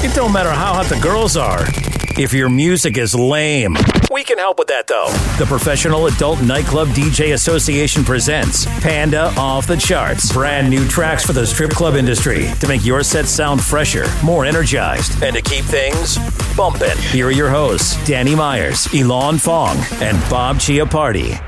It don't matter how hot the girls are. If your music is lame, we can help with that though. The Professional Adult Nightclub DJ Association presents Panda Off the Charts. Brand new tracks for the strip club industry to make your set sound fresher, more energized, and to keep things bumping. Here are your hosts, Danny Meyers, Ilan Fong, and Bob Chiappardi.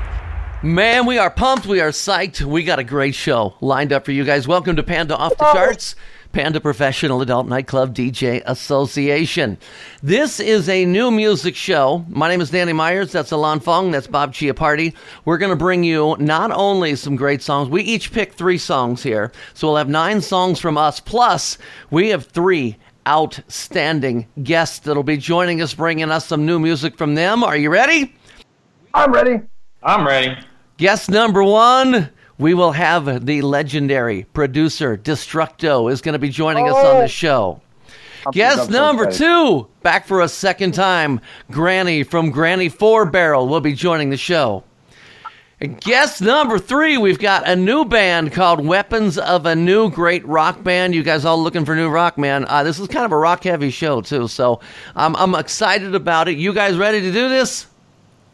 Man, we are pumped. We are psyched. We got a great show lined up for you guys. Welcome to Panda Off the oh. Charts. Panda Professional Adult Nightclub DJ Association. This is a new music show. My name is Danny Meyers. That's Ilan Fong. That's Bob Chiappardi. We're going to bring you not only some great songs, we each pick three songs here. So we'll have nine songs from us, plus we have three outstanding guests that'll be joining us, bringing us some new music from them. Are you ready? I'm ready. I'm ready. Guest number one we will have the legendary producer Destructo is going to be joining us on the show. I'm Guest number two, back for a second time, Granny from Granny Four Barrel will be joining the show. And guest number three, we've got a new band called Weapons of Anew Great Rock Band. You guys all looking for new rock, man? Uh, this is kind of a rock heavy show too, so I'm I'm excited about it. You guys ready to do this?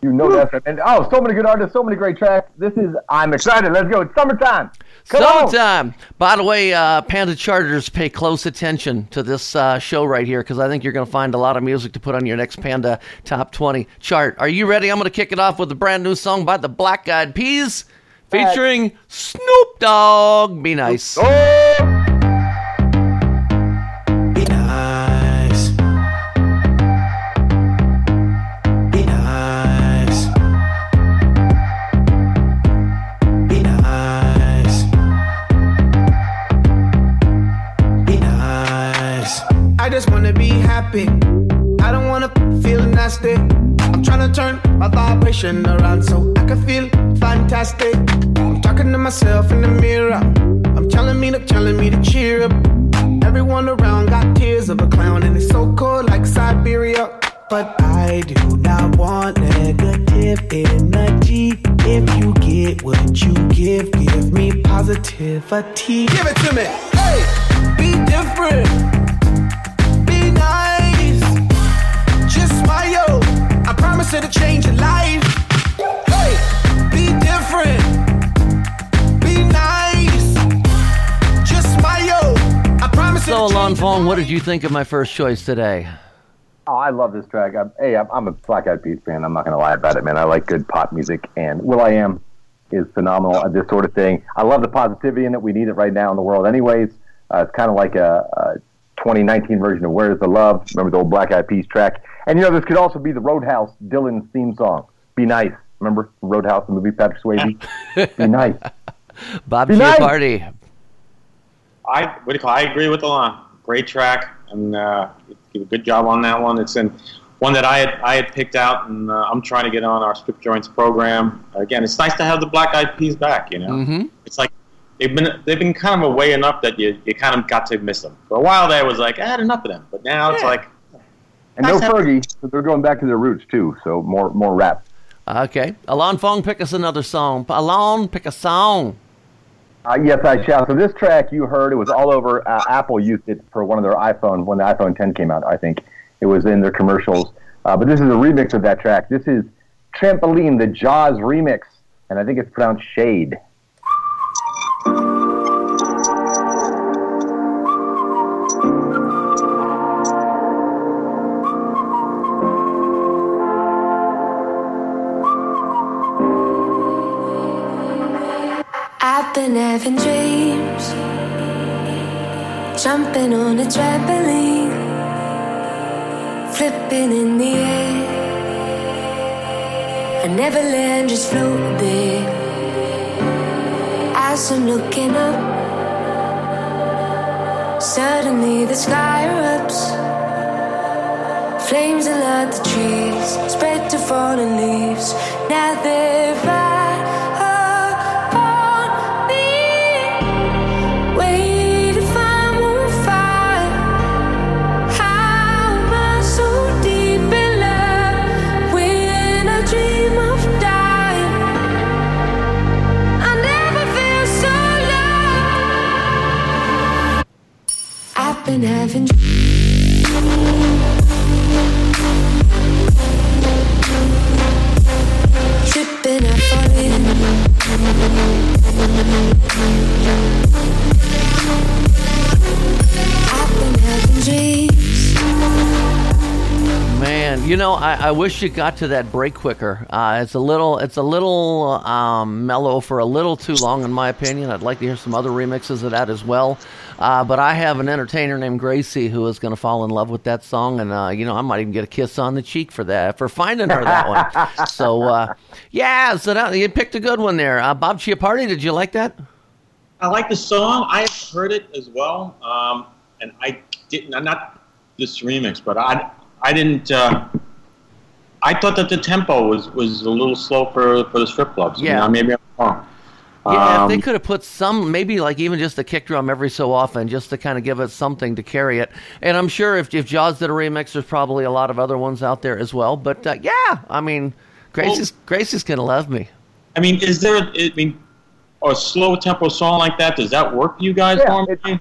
You know that's right. And oh, so many good artists, so many great tracks. This is I'm excited. Let's go. It's summertime. Come on. Summertime. By the way, uh, Panda Charters pay close attention to this uh, show right here because I think you're going to find a lot of music to put on your next Panda Top 20 chart. Are you ready? I'm going to kick it off with a brand new song by the Black Eyed Peas featuring Snoop Dogg. Be nice. Oh, just wanna be happy. I don't wanna feel nasty. I'm trying to turn my vibration around so I can feel fantastic. I'm talking to myself in the mirror. I'm telling me to telling me to cheer up. Everyone around got tears of a clown and it's so cold like Siberia. But I do not want negative energy. If you get what you give, give me positivity. Give it to me. Hey, be different. Be nice. Just smile. I promise it'll change your life. Hey, be different. Be nice. Just smile. I promise So, it'll Ilan change your Fong, what did you think of my first choice today? oh, I love this track. I'm, hey, I'm, I'm a Black Eyed Peas fan. I'm not gonna lie about it, man. I like good pop music, and will.i.am is phenomenal at this sort of thing. I love the positivity in it. We need it right now in the world, anyways. Uh, it's kind of like a, a 2019 version of "Where's the Love." Remember the old Black Eyed Peas track? And you know, this could also be the Roadhouse Dalton theme song. Be nice. Remember Roadhouse, the movie Patrick Swayze? be nice. Bob Be nice. Chiappardi. I what do you call? I agree with Ilan. Great track, and uh, did a good job on that one. It's in one that I had I had picked out, and uh, I'm trying to get on our Strip Joints program. Again, it's nice to have the Black Eyed Peas back. You know, Mhm. It's like they've been they've been kind of away enough that you, you kind of got to miss them. For a while there, it was like I had enough of them, but now it's like And no Fergie, so they're going back to their roots too. So more more rap. Okay. Ilan Fong, pick us another song. Ilan, pick a song. Uh, yes, I shall. So this track you heard, it was all over. Uh, Apple used it for one of their iPhone when the iPhone 10 came out. I think it was in their commercials. Uh, but this is a remix of that track. This is Trampoline, the Jauz remix, and I think it's pronounced SHAED. Having dreams, jumping on a trampoline, flipping in the air. I never land, just float there. As I'm looking up, suddenly the sky erupts. Flames alert the trees, spread to fallen leaves. Now they're I, I wish you got to that break quicker. Uh, it's a little, it's a little um, mellow for a little too long, in my opinion. I'd like to hear some other remixes of that as well. Uh, but I have an entertainer named Gracie who is going to fall in love with that song, and uh, you know, I might even get a kiss on the cheek for that for finding her that one. So, uh, yeah, so that, you picked a good one there. Uh, Bob Chiappardi, did you like that? I like the song. I've heard it as well, um, and I didn't. Not this remix, but I I didn't. Uh, I thought that the tempo was, was a little slow for for the strip clubs. Yeah. You know, maybe I'm wrong. Yeah, if they Um, could have put some, maybe like even just a kick drum every so often, just to kind of give it something to carry it. And I'm sure if if Jauz did a remix, there's probably a lot of other ones out there as well. But uh, yeah, I mean, Grace is Grace is gonna love me. I mean, is there? I mean, a slow tempo song like that does that work for you guys? Yeah, normally?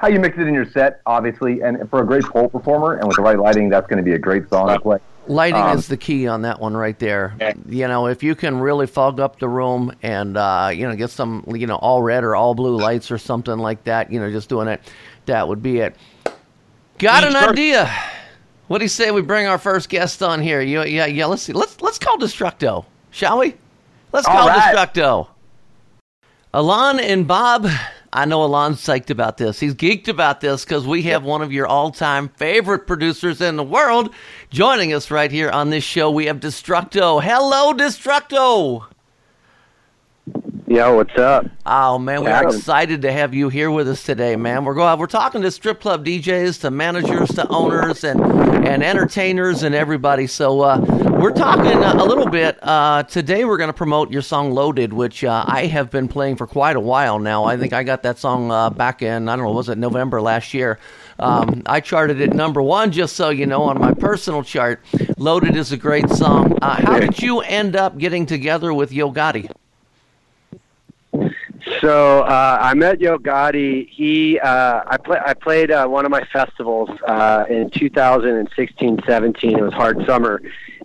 How you mix it in your set, obviously, and for a great pole performer and with the right lighting, that's going to be a great song to play. Lighting Um, is the key on that one right there. You know, if you can really fog up the room and uh, you know get some you know all red or all blue lights or something like that, you know, just doing it, that would be it. Got an idea? What do you say we bring our first guest on here? You, yeah, yeah. Let's see. Let's let's call Destructo, shall we? Let's call right. Destructo. Ilan and Bob, I know Ilan's psyched about this. He's geeked about this because we have one of your all-time favorite producers in the world joining us right here on this show. We have Destructo. Hello, Destructo. Yo, what's up? Oh man, we're excited to have you here with us today, man. We're going we're talking to strip club DJs, to managers, to owners and and entertainers and everybody. So uh, we're talking a little bit uh, today. We're going to promote your song "Loaded," which uh, I have been playing for quite a while now. I think I got that song uh, back in I don't know was it November last year. Um, I charted it number one, just so you know, on my personal chart. "Loaded" is a great song. Uh, how did you end up getting together with Yo Gotti? So uh, I met Yo Gotti. He, uh, I, play, I played uh, one of my festivals uh, in 2016, 17. It was Hard Summer,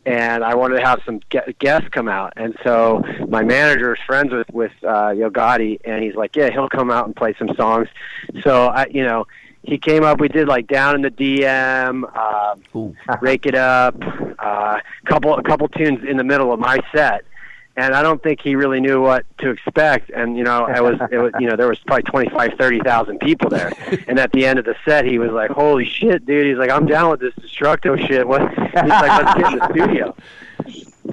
and I wanted to have some gue- guests come out. And so my manager is friends with with uh, Yo Gotti, and he's like, "Yeah, he'll come out and play some songs." So I, you know, he came up. We did like Down in the DM, uh. Rake It Up, uh, couple a couple tunes in the middle of my set and I don't think he really knew what to expect. And you know, I was, it was, you know, there was probably twenty five, thirty thousand people there. And at the end of the set, he was like, "Holy shit, dude!" He's like, "I'm down with this Destructo shit." What? He's like, "Let's get in the studio."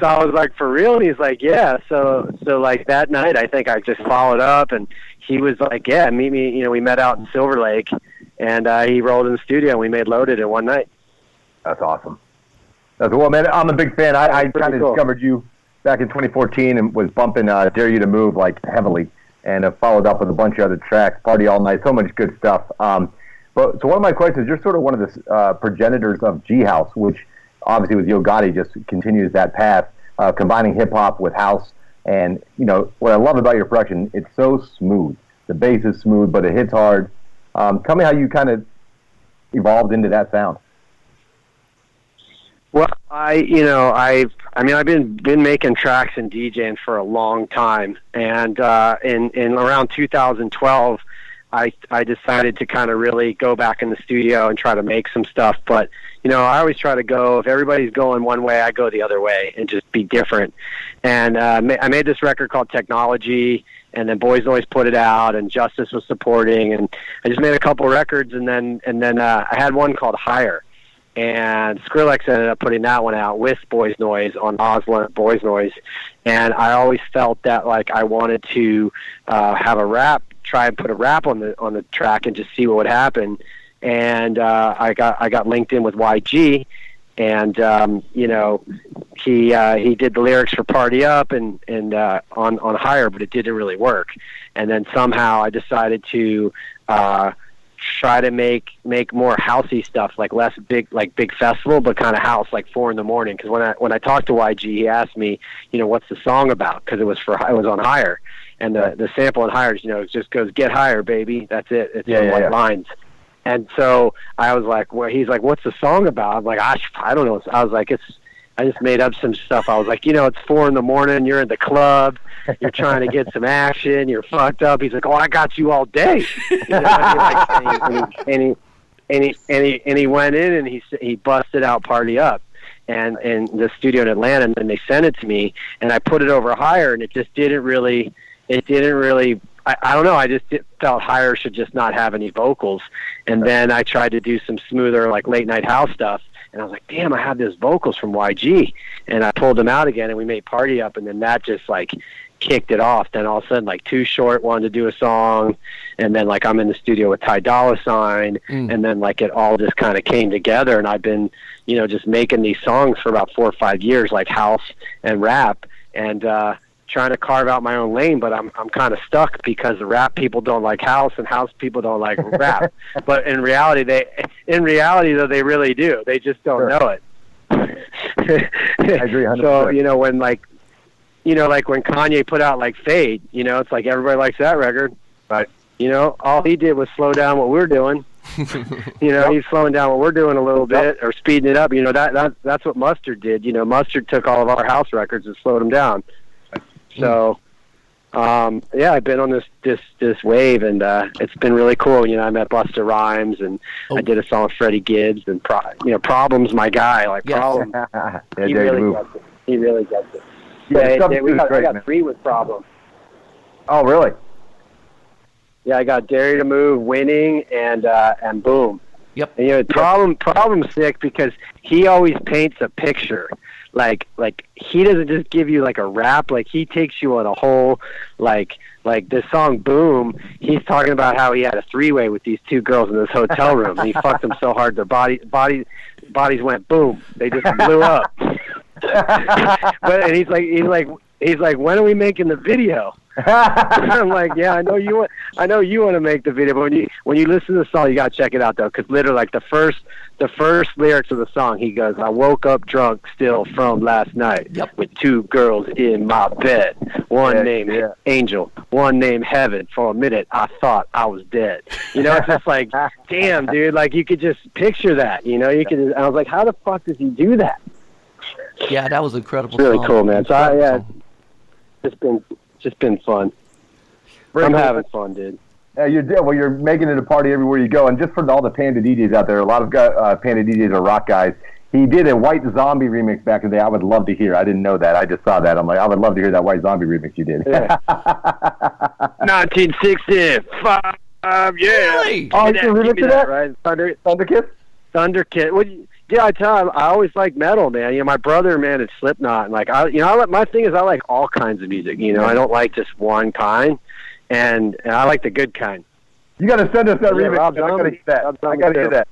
So I was like, "For real?" And he's like, "Yeah." So, so like that night, I think I just followed up, and he was like, "Yeah, meet me." You know, we met out in Silver Lake, and uh, he rolled in the studio, and we made Loaded in one night. That's awesome. That's well, man. I'm a big fan. I, I kind of cool. discovered you back in 2014 and was bumping uh, "Dare You to Move" like heavily, and have followed up with a bunch of other tracks. Party all night, so much good stuff. Um, but so one of my questions: You're sort of one of the uh, progenitors of G House, which obviously with Yo Gotti just continues that path, uh, combining hip hop with house. And you know what I love about your production? It's so smooth. The bass is smooth, but it hits hard. Um, tell me how you kind of evolved into that sound. Well, I, you know, I've, I mean, I've been been making tracks and DJing for a long time, and uh, in in around 2012, I I decided to kind of really go back in the studio and try to make some stuff. But you know, I always try to go if everybody's going one way, I go the other way and just be different. And uh, I made this record called Technology, and then Boys Noize put it out, and Justice was supporting, and I just made a couple records, and then and then uh, I had one called Higher, and Skrillex ended up putting that one out with Boys Noize on OWSLA Boys Noize, and I always felt that like I wanted to uh, have a rap, try and put a rap on the on the track, and just see what would happen, and uh, I got I got linked in with YG, and um, you know he uh, he did the lyrics for Party Up and and uh, on on Higher, but it didn't really work, and then somehow I decided to. Uh, try to make make more housey stuff, like less big like big festival, but kind of house, like four in the morning. Because when I when I talked to YG, he asked me, you know, what's the song about? Because it was for it was on higher, and the the sample on higher, you know, it just goes get higher, baby. That's it. It's Yeah, in yeah, like yeah. lines. And so I was like, well, he's like, what's the song about? I'm like, I, I don't know. I was like, it's, I just made up some stuff. I was like, you know, it's four in the morning. You're in the club. You're trying to get some action. You're fucked up. He's like, oh, I got you all day. You know, and, he, and, he, and, he, and he and he went in and he he busted out party up. And in the studio in Atlanta, and then they sent it to me, and I put it over higher, and it just didn't really, it didn't really I, I don't know. I just did, felt Higher should just not have any vocals. And then I tried to do some smoother, like late night house stuff. And I was like, damn, I have those vocals from YG. And I pulled them out again and we made Party Up. And then that just like kicked it off. Then all of a sudden, like Too Short wanted to do a song. And then like I'm in the studio with Ty Dolla Sign. And then like it all just kind of came together. And I've been, you know, just making these songs for about four or five years, like house and rap. And, uh, trying to carve out my own lane, but I'm I'm kind of stuck because the rap people don't like house and house people don't like rap. but in reality, they in reality though they really do. They just don't Sure. know it. I agree 100%. So you know when like you know like when Kanye put out like Fade, you know it's like everybody likes that record, Right. You know all he did was slow down what we're doing. you know he's slowing down what we're doing a little bit or speeding it up. You know that that that's what Mustard did. You know Mustard took all of our house records and slowed them down. So, um, yeah, I've been on this this this wave, and uh, it's been really cool. You know, I met Busta Rhymes, and Oh. I did a song with Freddie Gibbs, and pro- you know, Problems, my guy. Like Yes. Problem, yeah, he Jerry really Move. gets it. He really gets it. Yeah, Yeah, Stuff yeah, we Two's got, I got man. three with Problem. Oh, really? Yeah, I got Dare to Move, Winning, and uh, and Boom. Yep. And, you know, problem problem's sick because he always paints a picture. Like like he doesn't just give you like a rap, like he takes you on a whole like like this song Boom, he's talking about how he had a three way with these two girls in this hotel room and he fucked them so hard their body body bodies went boom. They just blew up. but and he's like he's like he's like, When are we making the video? I'm like, yeah, I know you want, I know you want to make the video, but when you when you listen to the song, you gotta check it out though, because literally, like the first the first lyrics of the song, he goes, "I woke up drunk still from last night Yep. with two girls in my bed, one Yeah, named yeah. Angel, one named Heaven. For a minute, I thought I was dead. You know, it's just like, damn, dude, like you could just picture that. You know, you could. I was like, how the fuck does he do that? Yeah, that was incredible. It's really song. cool, man. So I, yeah, it's been just been fun. Very I'm cool. having fun, dude. Yeah, you're well. You're making it a party everywhere you go, and just for all the Panda DJs out there, a lot of guy, uh, Panda DJs are rock guys. He did a White Zombie remix back in the day. I would love to hear. I didn't know that. I just saw that. I'm like, I would love to hear that White Zombie remix you did. Yeah. 1965. Yeah. Really? Oh, Give you can that, remix to that, that? right? Thunder, Thunderkiss. Thunderkid. What? you- Yeah, I tell him I always like metal, man. You know, my brother, man, is Slipknot, and like I, you know, I, like- my thing is I like all kinds of music. You know, I don't like just one kind, and, and I like the good kind. You got to send us that Yeah, remix. Rob I got to hear that. I got to hear that.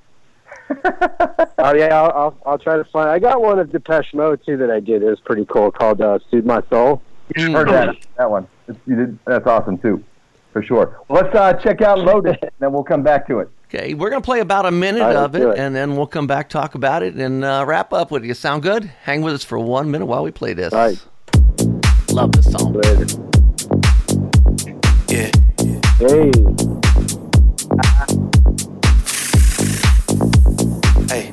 Oh yeah, I'll, I'll I'll try to find. I got one of Depeche Mode too that I did. It was pretty cool, called uh, "Soothe My Soul." Heard that. That one. It's, you did, that's awesome too, for sure. Well, let's uh, check out Loaded, and then we'll come back to it. Okay, we're going to play about a minute All right, of it, it. and then we'll come back, talk about it, and uh, wrap up with you. Sound good? Hang with us for one minute while we play this. All right. Love this song. Later. Yeah. Hey. Hey,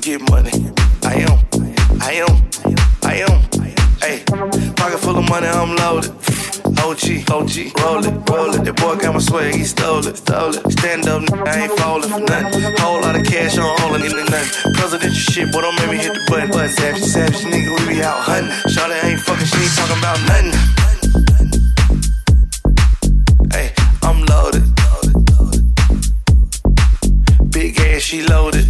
get money. I am, I am, I am. Hey, pocket full of money, I'm loaded. OG, OG, roll it, roll it. That boy got my swag, he stole it, stole it. Stand up, I ain't falling for nothing. Whole lot of cash on holding in nothing. Presidential shit, boy, don't make me hit the button. But savage, savage, nigga, we be out hunting. Charlotte ain't fucking, she ain't talking about nothing. Hey, I'm loaded. Big ass, she loaded.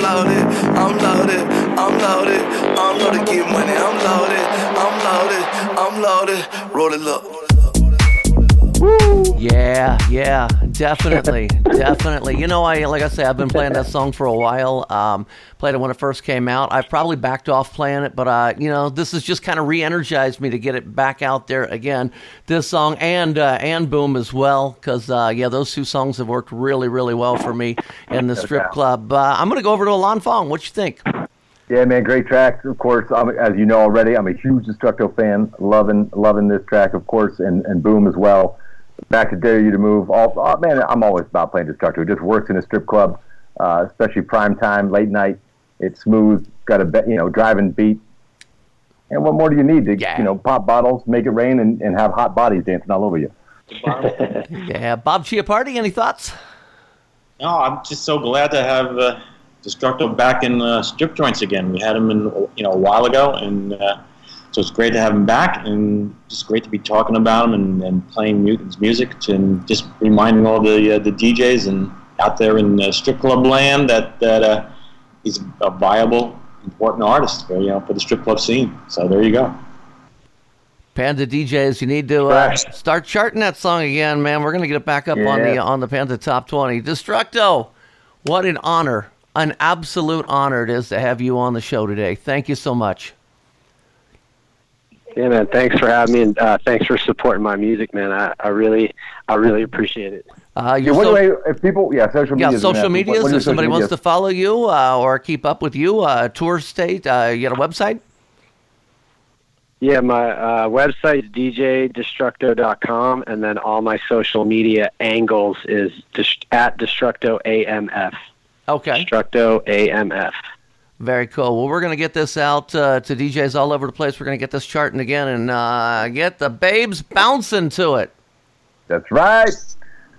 Loaded, I'm loaded, I'm loaded, I'm loaded, get money. I'm loaded, I'm loaded, I'm loaded. Roll it up. Woo. Yeah, yeah, definitely, definitely. You know, I like I say, I've been playing that song for a while. Um, played it when it first came out. I've probably backed off playing it, but uh, you know, this has just kind of re-energized me to get it back out there again. This song and uh, and Boom as well, because uh, yeah, those two songs have worked really, really well for me in the strip club. Uh, I'm gonna go over to Ilan Fong. What you think? Yeah, man, great track. Of course, I'm, as you know already, I'm a huge Destructo fan. Loving, loving this track, of course, and, and Boom as well. Back to Dare You to Move. All, oh, man, I'm always about playing Destructo. It just works in a strip club, uh, especially prime time, late night. It's smooth, got a you know driving beat. And what more do you need to you know pop bottles, make it rain, and, and have hot bodies dancing all over you? Yeah, Bob Chiappardi, any thoughts? No, I'm just so glad to have uh, Destructo back in uh, strip joints again. We had him in you know a while ago, and uh, so it's great to have him back, and just great to be talking about him and, and playing mu- his music and just reminding all the uh, the DJs and out there in uh, strip club land that that uh, he's a viable, important artist for you know for the strip club scene. So there you go. Panda DJs, you need to uh, start charting that song again, man. We're gonna get it back up on the Yeah. on the Panda Top 20. Destructo, what an honor, an absolute honor it is to have you on the show today. Thank you so much. Yeah, man. Thanks for having me, and uh, thanks for supporting my music, man. I, I really, I really appreciate it. Uh, Yeah, your what so- do I, if people, yeah, social media. yeah, social medias. If somebody wants to follow you uh, or keep up with you, uh, tour state, uh, you got a website? Yeah, my uh, website is djdestructo.com, and then all my social media angles is dest- at destructoamf. Okay. Destructo AMF. Very cool. Well, we're going to get this out uh, to DJs all over the place. We're going to get this charting again and uh, get the babes bouncing to it. That's right.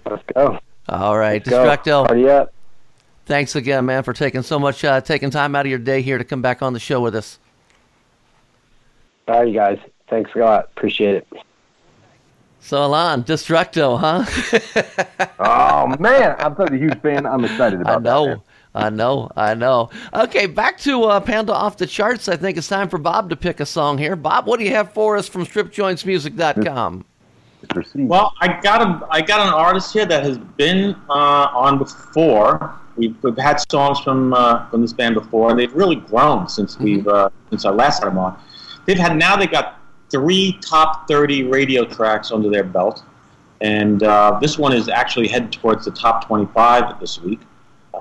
Let's go. All right, Go. Destructo. Party up. Thanks again, man, for taking so much, uh, taking time out of your day here to come back on the show with us. All right, you guys. Thanks a lot. Appreciate it. So, Ilan, Destructo, huh? Oh man, I'm such a huge fan. I'm excited about that. know. man. I know, I know. Okay, back to uh, Panda off the charts. I think it's time for Bob to pick a song here. Bob, what do you have for us from stripjointsmusic.com? Well, I got a I got an artist here that has been uh, on before. We've, we've had songs from uh, from this band before, and they've really grown since we've uh, since I last had them on. They've had now they got three top thirty radio tracks under their belt, and uh, this one is actually headed towards the top twenty five this week.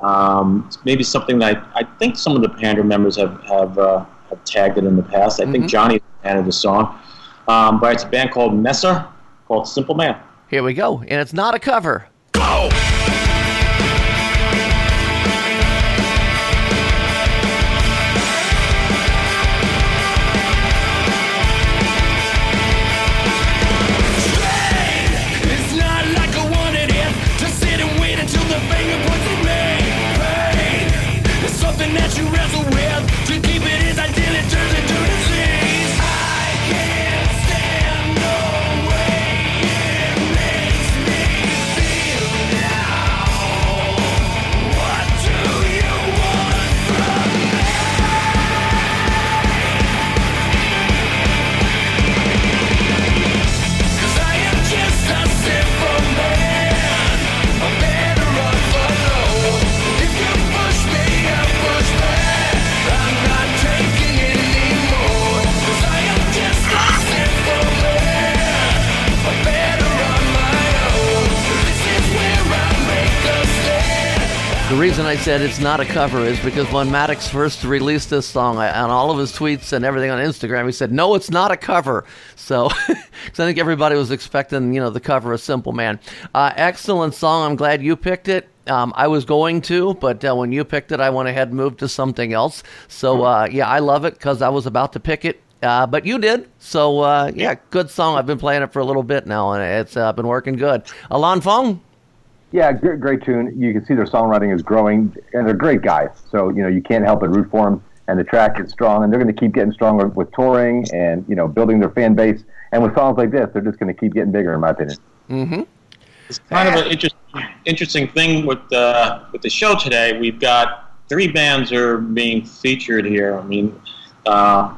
Um, maybe something that I, I think some of the Panda members have have, uh, have tagged it in the past. I think Mhm. Johnny added the song, um, but it's a band called Messer called Simple Man. Here we go. And it's not a cover. It's said it's not a cover is because when Maddox first released this song on all of his tweets and everything on Instagram, he said, "No, it's not a cover." So, because I think everybody was expecting, you know, the cover of Simple Man. Uh, excellent song. I'm glad you picked it. Um, I was going to, but uh, when you picked it, I went ahead and moved to something else. So uh, yeah, I love it because I was about to pick it. Uh, but you did, so uh, yeah, good song. I've been playing it for a little bit now, and it's uh, been working good. Ilan Fong, Yeah, great, great tune. You can see their songwriting is growing, and they're great guys. So you know you can't help but root for them. And the track is strong, and they're going to keep getting stronger with touring and you know building their fan base. And with songs like this, they're just going to keep getting bigger, in my opinion. It's kind of an interest, interesting thing with uh, with the show today. We've got three bands are being featured here. I mean, uh,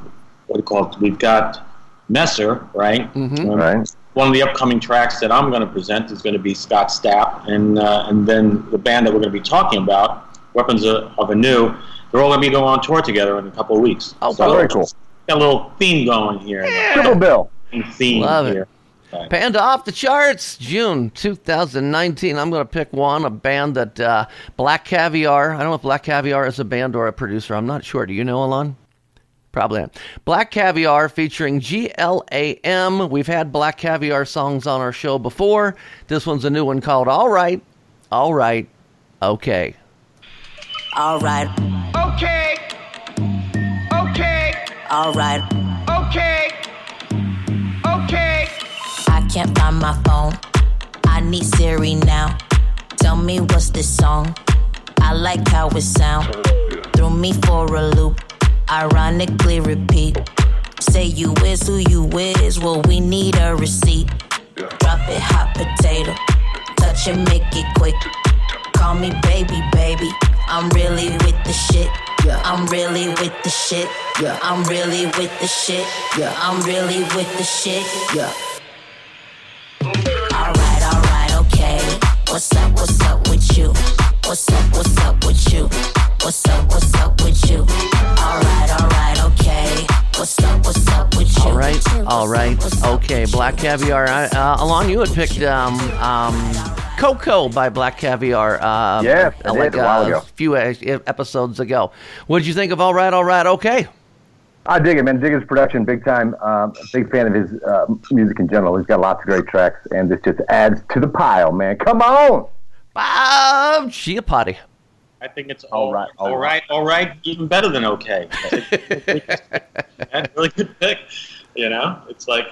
what do you call it? We've got Messer, right? Mm-hmm. Um, Right. One of the upcoming tracks that I'm going to present is going to be Scott Stapp, and uh, and then the band that we're going to be talking about, Weapons of, of New. They're all going to be going on tour together in a couple of weeks. Oh, so very cool. Got a little theme going here. Triple Bill. Theme Love it. here. Right. Panda off the charts, June 2019. I'm going to pick one, a band that uh, Black Caviar. I don't know if Black Caviar is a band or a producer. I'm not sure. Do you know, Ilan? Probably not. Black Caviar featuring GLAM. We've had Black Caviar songs on our show before. This one's a new one called All Right, All Right, Okay. All right, Okay. Okay. all right. Okay. Okay. I can't find my phone. I need Siri now. Tell me what's this song? I like how it sound. Threw me for a loop. Ironically repeat. Say you is who you is. Well, we need a receipt. Drop it, hot potato. Touch it, make it quick. Call me baby, baby. I'm really with the shit. Yeah. I'm really with the shit. Yeah. I'm really with the shit. Yeah. I'm really with the shit. Yeah. Alright, alright, okay. What's up, what's up with you? What's up, what's up with you? What's up, what's up with you? Alright, alright, okay. What's up, what's up with you? All right, all right, okay. Black Caviar. Uh, Ilan, you had picked um, um, Coco by Black Caviar. Uh, Yes, I uh, like a while uh, ago. a few episodes ago. What did you think of All Right, All Right, Okay? I dig it, man. Dig his production big time. Um, big fan of his uh, music in general. He's got lots of great tracks, and this just adds to the pile, man. Come on. Bob Chiappardi. I think it's All all right, right, all all right, all right, even better than okay. That's really good pick. You know, it's like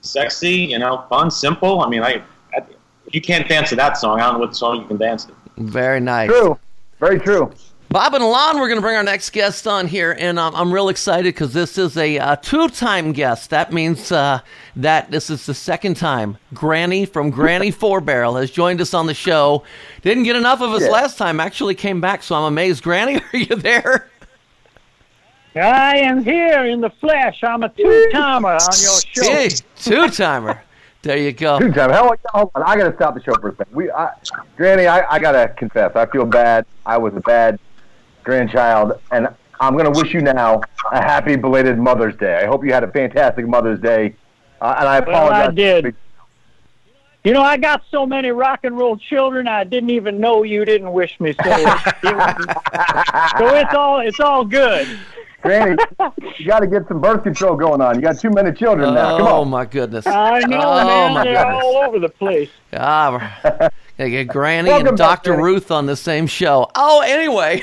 sexy, you know, fun, simple. I mean, I, I if you can't dance to that song, I don't know what song you can dance to. Very nice. True. Very true. Bob and Ilan, we're going to bring our next guest on here, and um, I'm real excited because this is a uh, two-time guest. That means uh, that this is the second time Granny from Granny Four Barrel has joined us on the show. Didn't get enough of us Yeah. last time. Actually, came back, so I'm amazed. Granny, are you there? I am here in the flesh. I'm a two-timer on your show. Hey, two-timer. There you go. Two timer. Hold on. I got to stop the show for a second. We, I, Granny, I, I got to confess. I feel bad. I was a bad grandchild, and I'm going to wish you now a happy belated Mother's Day. I hope you had a fantastic Mother's Day. Uh, and I Well, apologize. I did. You know, I got so many rock and roll children, I didn't even know you didn't wish me. So, so it's all it's all good. Granny, you got to get some birth control going on. You got too many children now. Come Oh on. my goodness. I know, oh man. my They're goodness. all over the place. Ah, get Granny Welcome and Dr. Ruth on the same show. Oh, anyway.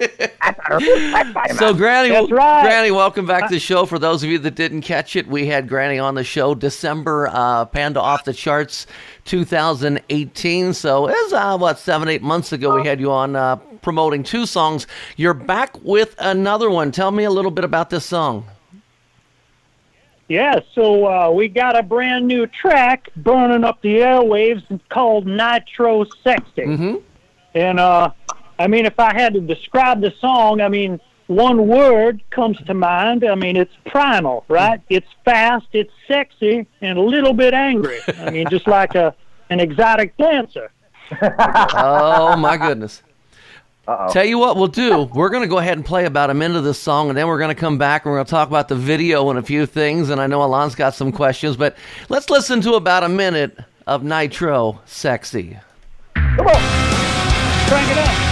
so, Granny, right. Granny, welcome back to the show. For those of you that didn't catch it, we had Granny on the show December, uh, Panda Off the Charts 2018. So, it was, uh, what, seven, eight months ago, we had you on uh, promoting two songs. You're back with another one. Tell me a little bit about this song. Yeah, so uh, we got a brand new track burning up the airwaves called Nitro Sexy. Mm-hmm. And uh, I mean, if I had to describe the song, I mean, one word comes to mind. I mean, it's primal, right? It's fast, it's sexy, and a little bit angry. I mean, just like a an exotic dancer. Oh, my goodness. Uh-oh. Tell you what we'll do. We're going to go ahead and play about a minute of this song, and then we're going to come back and we're going to talk about the video and a few things. And I know Ilan's got some questions, but let's listen to about a minute of Nitro Sexy. Come on. Crank it up.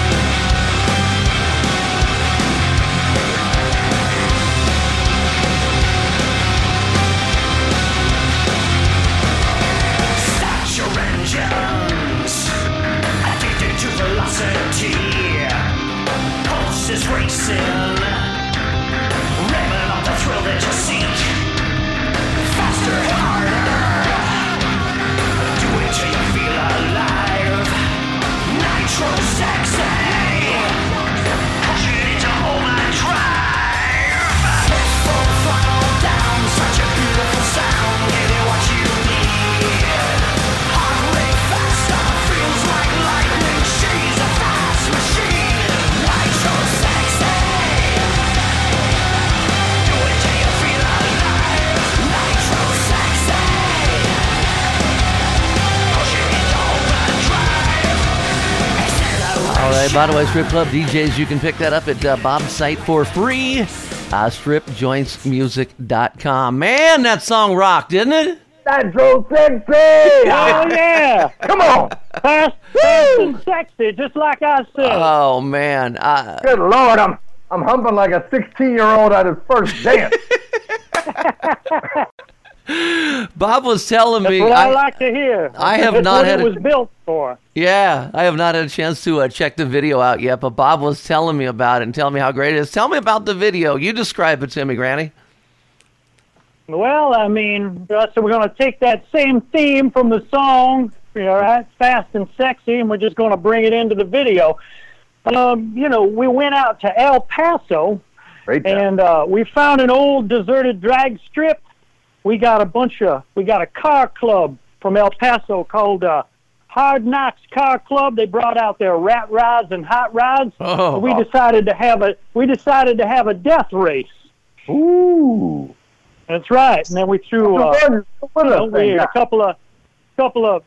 All right, by the way, Strip Club DJs, you can pick that up at uh, Bob's site for free. Uh, stripjointsmusic.com. Man, that song rocked, didn't it? That's so sexy. Oh yeah, Come on. fast, fast and sexy, just like I said. Oh, man. Uh, Good Lord, I'm I'm humping like a 16 year old at his first dance. Bob was telling me. What I, I- like to hear. I have That's not what had it a- was built for. Yeah, I have not had a chance to uh, check the video out yet, but Bob was telling me about it and telling me how great it is. Tell me about the video. You describe it to me, Granny. Well, I mean, so we're going to take that same theme from the song, all right, fast and sexy, and we're just going to bring it into the video. Um, you know, we went out to El Paso, Great and uh, we found an old deserted drag strip. We got a bunch of, we got a car club from El Paso called uh, Hard Knocks Car Club. They brought out their rat rides and hot rides. Oh. we decided to have a, we decided to have a death race. Ooh. That's right. And then we threw uh, What you know, a we a couple of couple of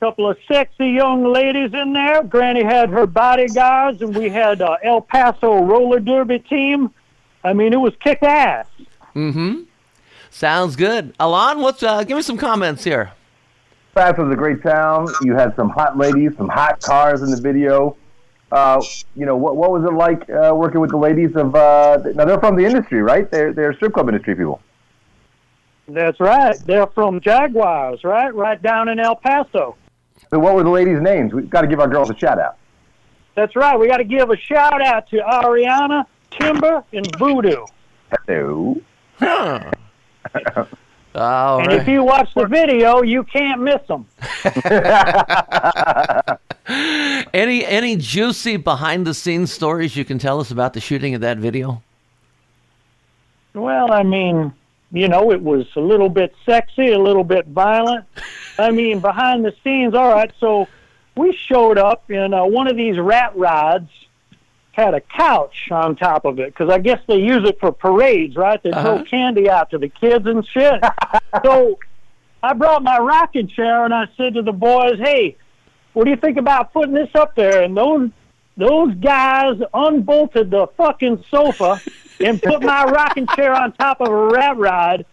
couple of sexy young ladies in there. Granny had her bodyguards, and we had uh, El Paso roller derby team. I mean, it was kick ass. Mm-hmm. Sounds good. Ilan, what's uh, give me some comments here. Fast was a great town. You had some hot ladies, some hot cars in the video. Uh, you know, what, what was it like uh, working with the ladies of? Uh, now they're from the industry, right? They're they're strip club industry people. That's right. They're from Jaguars, right? Right down in El Paso. So what were the ladies' names? We've got to give our girls a shout out. That's right. We got to give a shout out to Ariana, Timber, and Voodoo. Hello. Huh. All and right. if you watch the video, you can't miss them. Any any juicy behind the scenes stories you can tell us about the shooting of that video? Well, I mean, you know, it was a little bit sexy, a little bit violent. I mean, behind the scenes, all right. So we showed up in uh, one of these rat rides, had a couch on top of it because I guess they use it for parades, right? They Uh-huh. throw candy out to the kids and shit. so I brought my rocking chair and I said to the boys, "Hey, what do you think about putting this up there?" And those those guys unbolted the fucking sofa and put my rocking chair on top of a rat ride.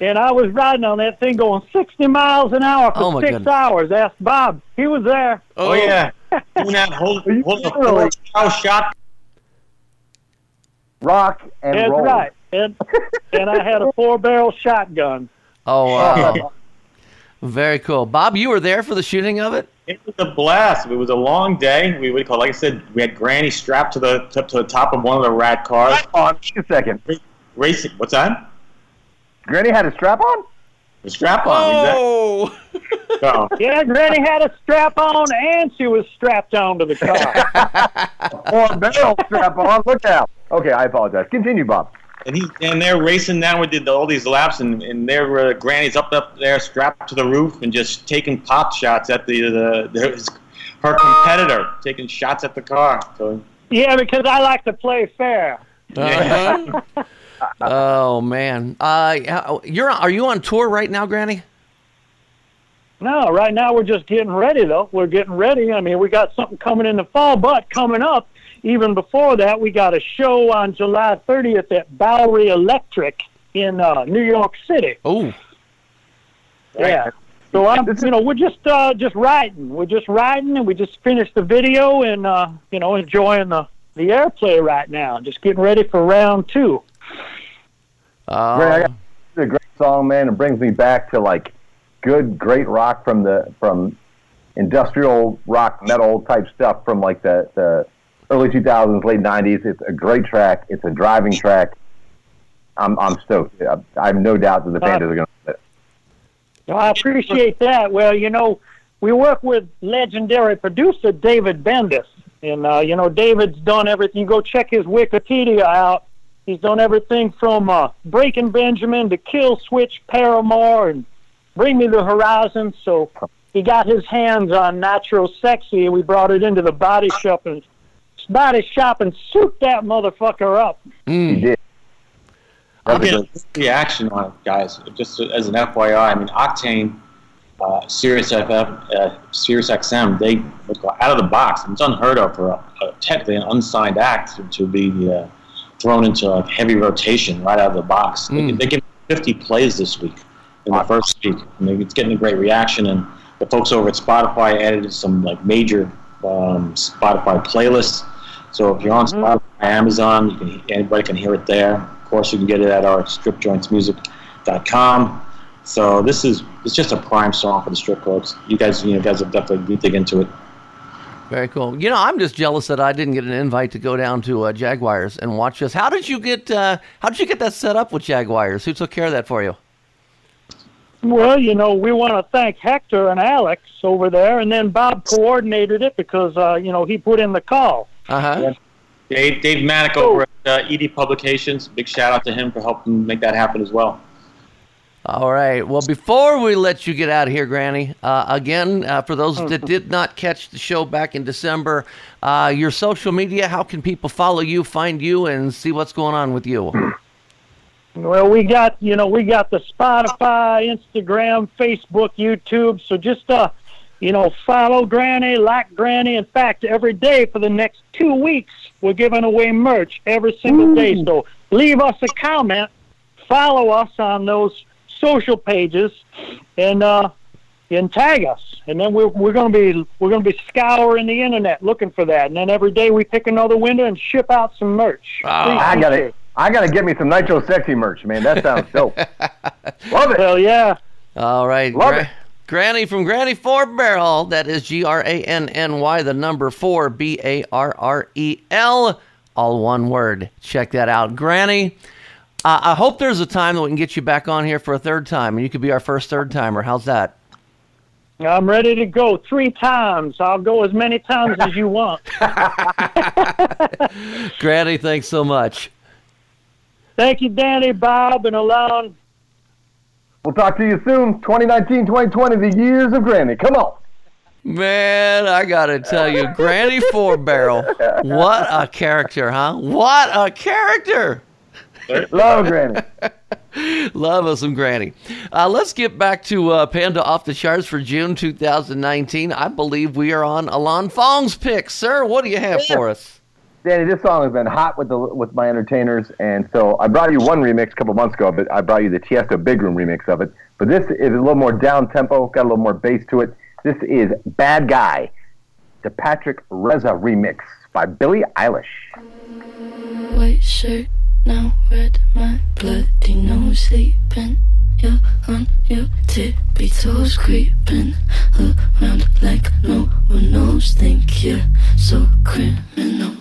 And I was riding on that thing going 60 miles an hour for Oh, my six goodness. hours. Ask Bob. He was there. Oh, yeah. Doing that hold, hold the really? four shot. Rock and That's roll. right. And, and I had a four barrel shotgun. Oh, wow. Very cool. Bob, you were there for the shooting of it? It was a blast. It was a long day. We would call, like I said, we had Granny strapped to the to, to the top of one of the rat cars. Hold on wait a second. Racing. What's that? Granny had a strap on. A strap on. Oh! exactly. So, Yeah, Granny had a strap on and she was strapped onto the car. Or a barrel strap on. Look out. Okay, I apologize. Continue, Bob. and he and they're racing down. We did all these laps, and and their uh, Granny's up up there, strapped to the roof, and just taking pot shots at the the, the his, her competitor, taking shots at the car. So yeah, because I like to play fair. Uh-huh. oh man. Uh, you're are you on tour right now, Granny? No, right now we're just getting ready, though. We're getting ready. I mean, we got something coming in the fall, but coming up, even before that, we got a show on July 30th at Bowery Electric in uh, New York City. Oh, Yeah. So I'm, you know, we're just uh, just riding. We're just riding, and we just finished the video, and uh, you know, enjoying the the airplay right now. Just getting ready for round two. Uh, Great, I got it's a great song, man. It brings me back to like good, great rock from the from industrial rock metal type stuff from like the, the early 2000s, late 90s. It's a great track. It's a driving track. I'm I'm stoked. I, I have no doubt that the Uh, Panthers are going to. Well, I appreciate that. Well, you know, we work with legendary producer David Bendeth, and uh, you know David's done everything. You go check his Wikipedia out. He's done everything from uh, Breaking Benjamin to Kill Switch, Paramore, and Bring Me the Horizon. So he got his hands on Nitro Sexy, and we brought it into the body shop and body shop and souped that motherfucker up. He did. I'll get reaction on it, guys. Just as an FYI, I mean, Octane, uh, Sirius FF, uh, Sirius XM, they would out of the box. It's unheard of for a, a technically an unsigned act to, to be uh, thrown into like heavy rotation right out of the box. They, Mm. they give 50 plays this week in the first week. I mean, it's getting a great reaction, and the folks over at Spotify added some like major um, Spotify playlists. So if you're on Spotify, Amazon, you can anybody can hear it there. Of course, you can get it at our stripjointsmusic.com. So this is it's just a prime song for the strip clubs. You guys, you know, guys definitely dig into it. Very cool. You know, I'm just jealous that I didn't get an invite to go down to uh, Jaguars and watch this. How did you get? Uh, how did you get that set up with Jaguars? Who took care of that for you? Well, you know, we want to thank Hector and Alex over there, and then Bob coordinated it because, uh, you know, he put in the call. Uh huh. Dave, Dave Manack over at uh, ED Publications. Big shout out to him for helping make that happen as well. All right. Well, before we let you get out of here, Granny, uh, again, uh, for those that did not catch the show back in December, uh, your social media, how can people follow you, find you, and see what's going on with you? Well, we got, you know, we got the Spotify, Instagram, Facebook, YouTube. So just, uh, you know, follow Granny, like Granny. In fact, every day for the next two weeks, we're giving away merch every single day. So leave us a comment, follow us on those social pages, and uh, and tag us. And then we're we're gonna be we're gonna be scouring the internet looking for that. And then every day we pick another window and ship out some merch. I gotta, I gotta get me some Nitro Sexy merch, man. That sounds dope. Love it. Hell yeah. All right. Love it. Granny from Granny Four Barrel. That is G R A N N Y, the number four, B A R R E L, all one word. Check that out. Granny, uh, I hope there's a time that we can get you back on here for a third time and you could be our first third timer. How's that? I'm ready to go three times. I'll go as many times as you want. Granny, thanks so much. Thank you, Danny, Bob, and Ilan. We'll talk to you soon. 2019, 2020, the years of Granny. Come on. Man, I gotta tell you, Granny Four Barrel, what a character, huh? What a character! Love Granny. Love us some Granny. Uh, let's get back to uh, Panda off the charts for June 2019. I believe we are on Ilan Fong's pick, sir. What do you have for us? Danny, this song has been hot with the with my entertainers, and so I brought you one remix a couple months ago, but I brought you the Tiesto Big Room remix of it. But this is a little more down tempo, got a little more bass to it. This is Bad Guy, the Patrick Reza remix by Billie Eilish. White shirt, now red, my bloody nose sleeping. You're on your tippy toes, creeping around like no one knows. Think you're so criminal.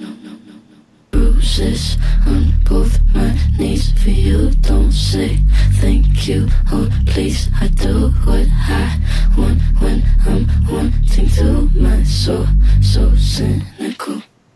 Bruises on both my knees for you. Don't say thank you or please. I do what I want when I'm wanting to. My soul so cynical.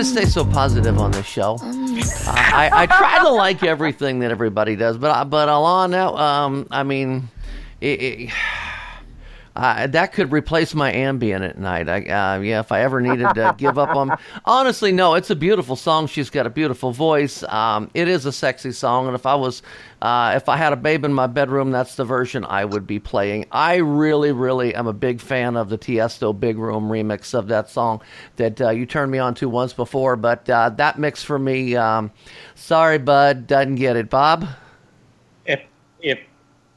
to stay so positive on this show. Uh, I, I try to like everything that everybody does, but I- but Ilan, um, I mean, it, it, Uh, that could replace my Ambien at night. I, uh, yeah, if I ever needed to give up on. Honestly, no, it's a beautiful song. She's got a beautiful voice. Um, it is a sexy song, and if I was, uh, if I had a babe in my bedroom, that's the version I would be playing. I really, really am a big fan of the Tiesto Big Room remix of that song that uh, you turned me on to once before. But uh, that mix for me, um, sorry, bud, doesn't get it. Bob. If if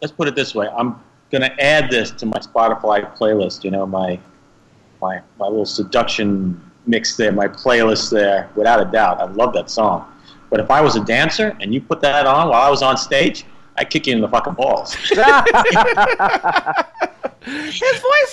let's put it this way, I'm gonna add this to my Spotify playlist. You know, my my my little seduction mix there, my playlist there, without a doubt. I love that song. But if I was a dancer and you put that on while I was on stage, I'd kick you in the fucking balls. His voice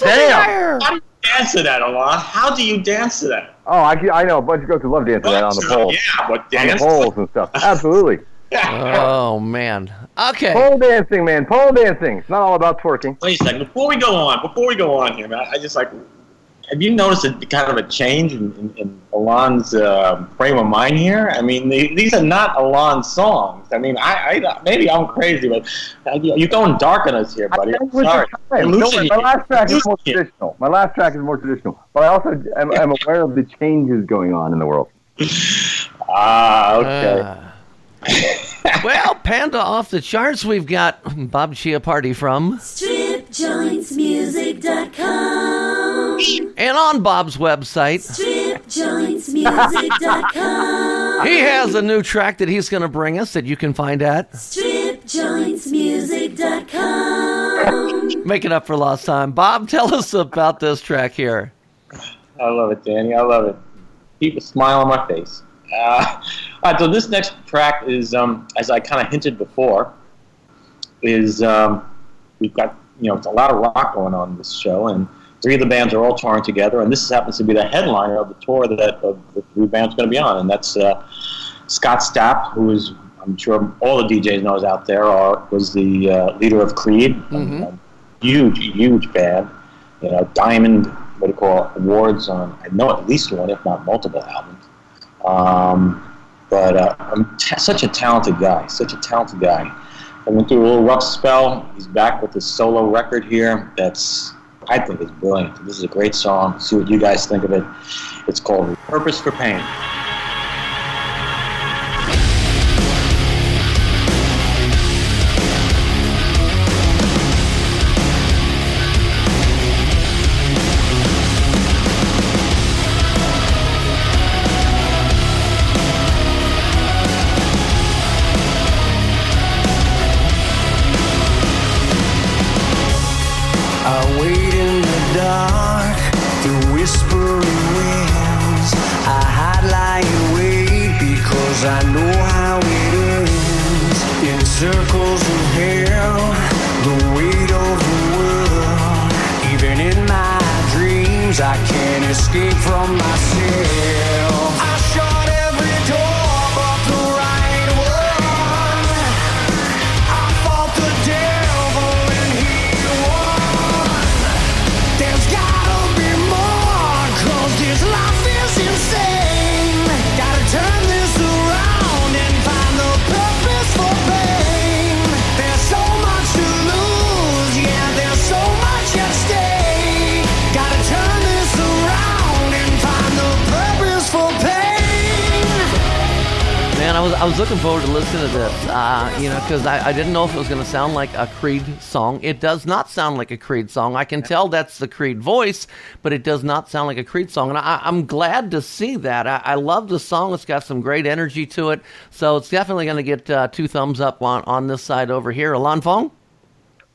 will be Damn. higher. How do you dance to that, Ilan? How do you dance to that? Oh, I, I know a bunch of girls who love dancing to that on the poles. Yeah, but On the poles and stuff. Absolutely. Oh man. Okay. Pole dancing, man. Pole dancing. It's not all about twerking. Wait a second. Before we go on, before we go on here, man, I just like. Have you noticed a kind of a change in, in, in Ilan's uh, frame of mind here? I mean, the, these are not Ilan's songs. I mean, I, I maybe I'm crazy, but uh, you- you're going dark on us here, buddy. I I'm think with the sorry. time. You're Don't losing worry, my last track is more traditional. My last track is more traditional. But I also am, am aware of the changes going on in the world. Ah, okay. Uh, well, Panda off the charts. We've got Bob Chiappardi from StripJointsMusic.com. and on Bob's website, StripJointsMusic.com. he has a new track that he's going to bring us that you can find at StripJointsMusic.com. Making Up for Lost Time. Bob, tell us about this track here. I love it, Danny. I love it. Keep a smile on my face. Uh, all right, so this next track is, um, as I kind of hinted before, is um, we've got you know it's a lot of rock going on in this show, and three of the bands are all touring together, and this happens to be the headliner of the tour that of the three bands going to be on, and that's uh, Scott Stapp, who is I'm sure all the DJs knows out there, are was the uh, leader of Creed, a huge huge band, you know, Diamond what do you call it, awards on I know at least one, if not multiple albums. Um, but uh, I'm t- such a talented guy, such a talented guy. I went through a little rough spell. He's back with his solo record here. That's I think is brilliant. This is a great song. See what you guys think of it. It's called "Purpose for Pain." Circles of hell, the weight of the world. Even in my dreams, I can't escape from myself. I was I was looking forward to listening to this, uh, you know, because I, I didn't know if it was going to sound like a Creed song. It does not sound like a Creed song. I can tell that's the Creed voice, but it does not sound like a Creed song. And I, I'm glad to see that. I, I love the song. It's got some great energy to it, so it's definitely going to get uh, two thumbs up on on this side over here. Ilan Fong.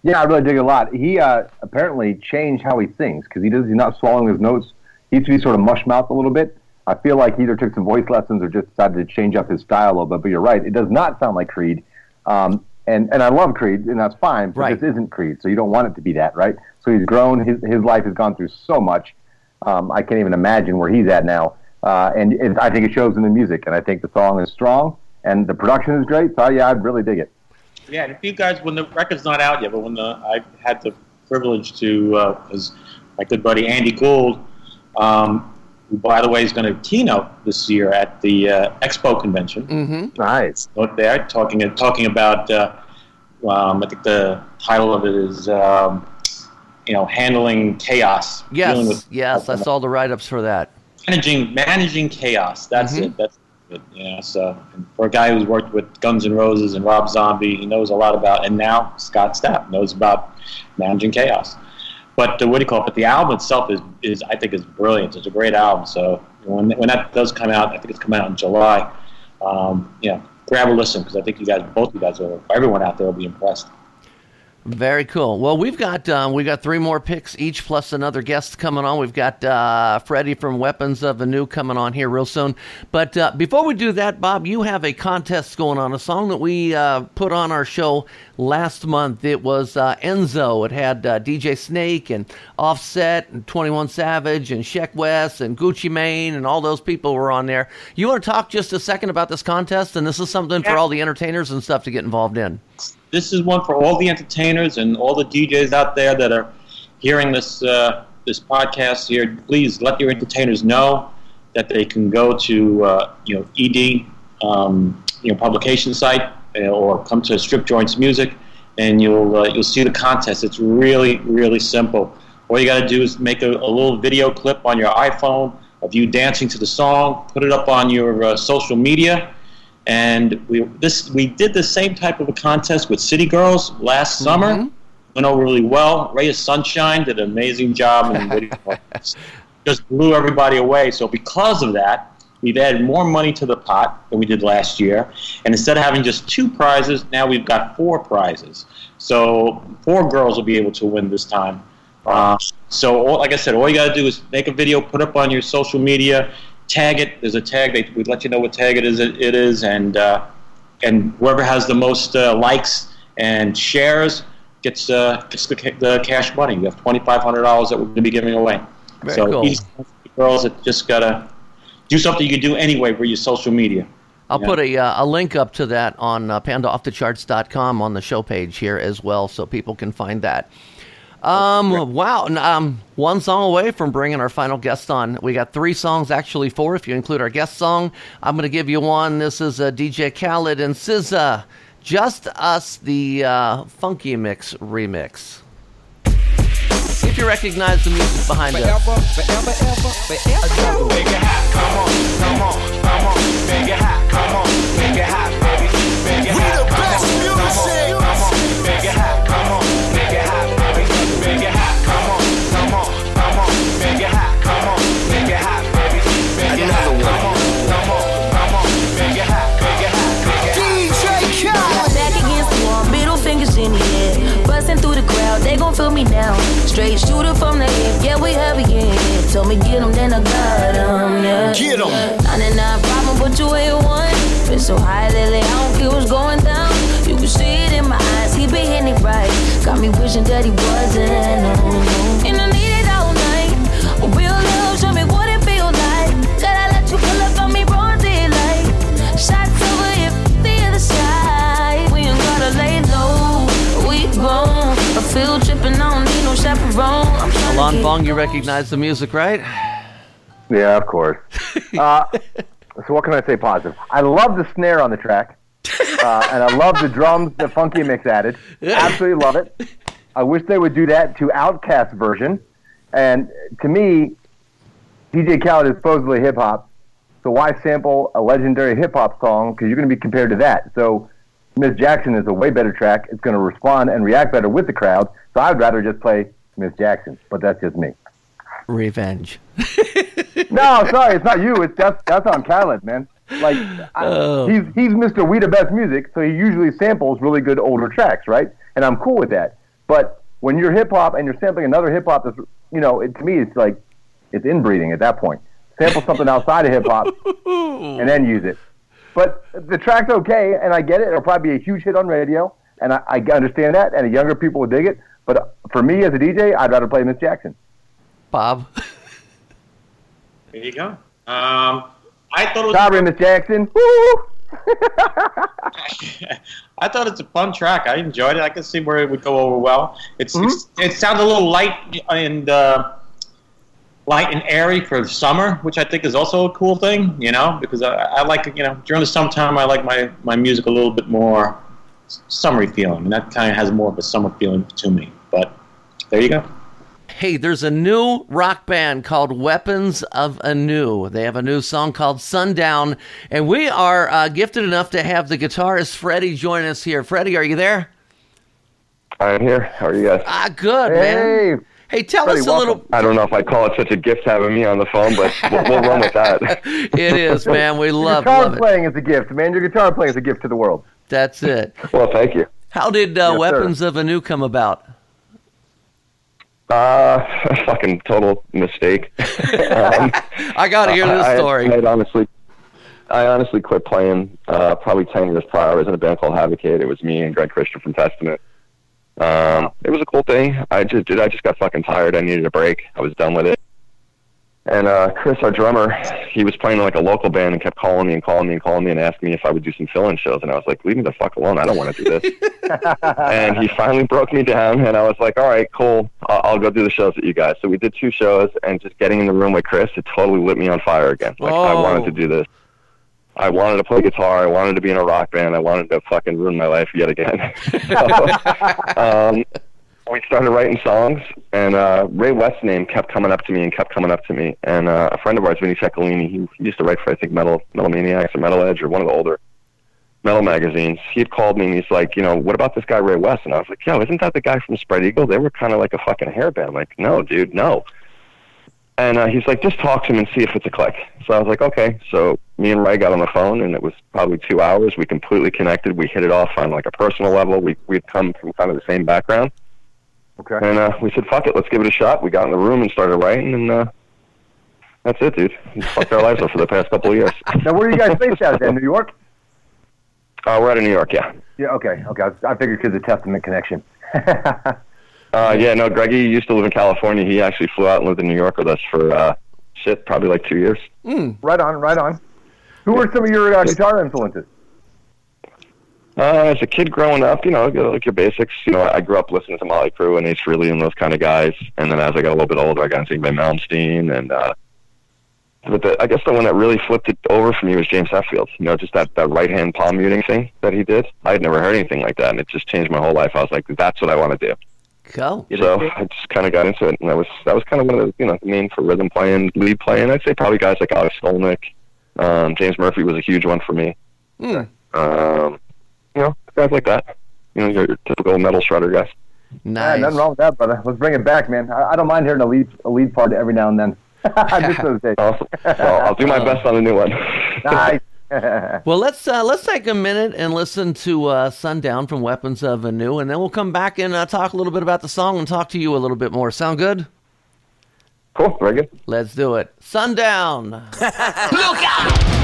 Yeah, I really dig it a lot. He uh, apparently changed how he sings because he does. He's not swallowing his notes. He used to be sort of mush mouth a little bit. I feel like he either took some voice lessons or just decided to change up his style a little bit. But you're right; it does not sound like Creed. Um, and and I love Creed, and that's fine. But Right. this isn't Creed, so you don't want it to be that, right? So he's grown. His his life has gone through so much. Um, I can't even imagine where he's at now. Uh, and it, I think it shows in the music, and I think the song is strong, and the production is great. So yeah, I really dig it. Yeah, and if you guys, when the record's not out yet, but when the I had the privilege to, uh, as my good buddy Andy Gould, um, who by the way is going to keynote this year at the uh, Expo convention. Mm-hmm. Nice. Out there talking talking about, uh, um, I think the title of it is um, you know, handling chaos. Yes, with yes, I saw the write-ups for that. managing managing chaos. That's Mhm. it. That's it. Yeah. So and for a guy who's worked with Guns N' Roses and Rob Zombie, he knows a lot about. And now Scott Stapp knows about managing chaos. But uh, what do you call it? But the album itself is, is I think is brilliant. It's a great album. So when when that does come out, I think it's coming out in July. Um, grab a listen because I think you guys, both you guys, will, everyone out there will be impressed. Very cool. Well, we've got um, we got three more picks each, plus another guest coming on. We've got uh, Freddie from Weapons of Anew coming on here real soon. But uh, before we do that, Bob, you have a contest going on. A song that we uh, put on our show last month. It was uh, Enzo. It had uh, DJ Snake and Offset and Twenty One Savage and Sheck Wes and Gucci Mane and all those people were on there. You want to talk just a second about this contest? And this is something for all the entertainers and stuff to get involved in. This is one for all the entertainers and all the DJs out there that are hearing this uh, this podcast here. Please let your entertainers know that they can go to uh, you know ED um, you know publication site uh, or come to Strip Joints Music, and you'll uh, you'll see the contest. It's really really simple. All you got to do is make a, a little video clip on your iPhone of you dancing to the song, put it up on your uh, social media and we this we did the same type of a contest with City Girls last summer. Went over really well. Ray of Sunshine did an amazing job and what do you call it? just blew everybody away. So because of that, we've added more money to the pot than we did last year. And instead of having just two prizes, now we've got four prizes. So four girls will be able to win this time. Uh, so, all, like I said, all you got to do is make a video, put up on your social media, tag it. There's a tag. They we let you know what tag it is. It, it is, and uh, and whoever has the most uh, likes and shares gets uh, gets the, the cash money. We have twenty five hundred dollars that we're going to be giving away. Very so cool. girls that just gotta do something you can do anyway for your social media. I'll Yeah. put a, uh, a link up to that on uh, pandaoffthecharts.com on the show page here as well, so people can find that. Um, wow. and, Um, one song away from bringing our final guest on. We got three songs, actually four, if you include our guest song. I'm going to give you one. This is uh, DJ Khaled and SZA. Just Us, the uh, Funky Mix remix. If you recognize the music behind us. Forever, forever, forever. Make it hot, come on, come on, come on. Make it hot, come on, make it hot, baby. Make it We hot, the best on, come on, come on. Make it hot, come on, me now. Straight shooter from the hip, yeah, we heavy in here. Told me get 'em, then I got 'em, yeah. Get 'em. 99 problem, but you ain't one. Been so high lately, I don't care what's going down. You can see it in my eyes, he been hitting it right. Got me wishing that he wasn't, no, no. Chaperone. I'm tryna Ilan get Bong, you recognize the music, right? Yeah, of course. Uh, so what can I say positive? I love the snare on the track, uh, and I love the drums that Funky Mix added. Absolutely love it. I wish they would do that to OutKast version. And to me, DJ Khaled is supposedly hip hop, so why sample a legendary hip hop song? Because you're going to be compared to that. So Miss Jackson is a way better track. It's going to respond and react better with the crowd. So I'd rather just play Miss Jackson, but that's just me. Revenge. No, sorry, it's not you. It's that's that's on Khaled, man. Like I, Oh. he's he's Mr. We the Best Music, so he usually samples really good older tracks, right? And I'm cool with that. But when you're hip hop and you're sampling another hip hop, that's you know, it, to me, it's like it's inbreeding at that point. Sample something outside of hip hop and then use it. But the track's okay, and I get it. It'll probably be a huge hit on radio, and I, I understand that, and the younger people will dig it. But for me as a DJ, I'd rather play Miss Jackson. Bob. There you go. Um, I thought it was Sorry, Miss Jackson. Woo! I thought it's a fun track. I enjoyed it. I can see where it would go over well. It's, it's it sounds a little light and uh, light and airy for summer, which I think is also a cool thing. You know, because I, I like you know during the summertime I like my my music a little bit more summery feeling, and that kind of has more of a summer feeling to me. But there you go. Hey, there's a new rock band called Weapons of Anew. They have a new song called Sundown, and we are uh, gifted enough to have the guitarist Freddie join us here. Freddie, are you there? I'm here. How are you guys? Ah, good, man. Hey, tell us a little. I don't know if I call it such a gift having me on the phone, but we'll, we'll run with that. It is, man. We love, guitar love it. playing is a gift, man. Your guitar playing is a gift to the world. That's it. Well, thank you. How did uh, Yes, sir. Weapons of Anew come about? Uh, fucking total mistake. um, I got to hear this I- story. I, honestly, I honestly quit playing uh, probably ten years prior. I was in a band called Havochate. It was me and Greg Christian from Testament. Um, it was a cool thing. I just did. I just got fucking tired. I needed a break. I was done with it. And uh, Chris, our drummer, he was playing in like a local band and kept calling me and calling me and calling me and asking me if I would do some fill-in shows. And I was like, leave me the fuck alone. I don't want to do this. and he finally broke me down, and I was like, all right, cool. I'll, I'll go do the shows with you guys. So we did two shows, and just getting in the room with Chris, it totally lit me on fire again. Like I Oh. wanted to do this. I wanted to play guitar. I wanted to be in a rock band. I wanted to fucking ruin my life yet again. so, um, we started writing songs, and uh, Ray West's name kept coming up to me and kept coming up to me. And uh, a friend of ours, Vinny Ceccolini, he, used to write for I think Metal Metal Maniacs or Metal Edge or one of the older metal magazines. He had called me and he's like, you know, what about this guy Ray West? And I was like, yo, isn't that the guy from Spread Eagle? They were kind of like a fucking hair band. I'm like, no, dude, no. And uh, he's like, just talk to him and see if it's a click. So I was like, okay. So me and Ray got on the phone, and it was probably two hours. We completely connected. We hit it off on like a personal level. We we'd come from kind of the same background. Okay. And uh, we said, fuck it, let's give it a shot. We got in the room and started writing, and uh, that's it, dude. We fucked our lives up for the past couple of years. Now, where are you guys based out of? New York? Uh, we're out of New York, yeah. Yeah. Okay. Okay. I, was- I figured because of the Testament connection. Uh, yeah, no, Greggy used to live in California. He actually flew out and lived in New York with us for, uh, shit, probably like two years. Right on. Right on. Who were some of your uh, guitar influences? Uh, as a kid growing up, you know, like your basics. You know, I grew up listening to Mötley Crüe and Ace Frehley and those kind of guys. And then as I got a little bit older, I got into Yngwie Malmsteen. And uh, but the, I guess the one that really flipped it over for me was James Hetfield. You know, just that that right hand palm muting thing that he did. I had never heard anything like that, and it just changed my whole life. I was like, that's what I want to do. Go. So I just kind of got into it, and that was that was kind of one of the you know the main for rhythm playing, lead playing. I'd say probably guys like Alex Skolnick, um, James Murphy was a huge one for me. Hmm. Um, you know, guys like that. You know, your typical metal shredder guys. Nice. Yeah, nothing wrong with that, brother. Let's bring it back, man. I, I don't mind hearing a lead a lead part every now and then. Just those days. Awesome. Well, I'll do my best on the new one. nice. Well, let's uh, let's take a minute and listen to uh, "Sundown" from Weapons of Anew, and then we'll come back and uh, talk a little bit about the song and talk to you a little bit more. Sound good? Cool. Very good. Let's do it. "Sundown." Look out!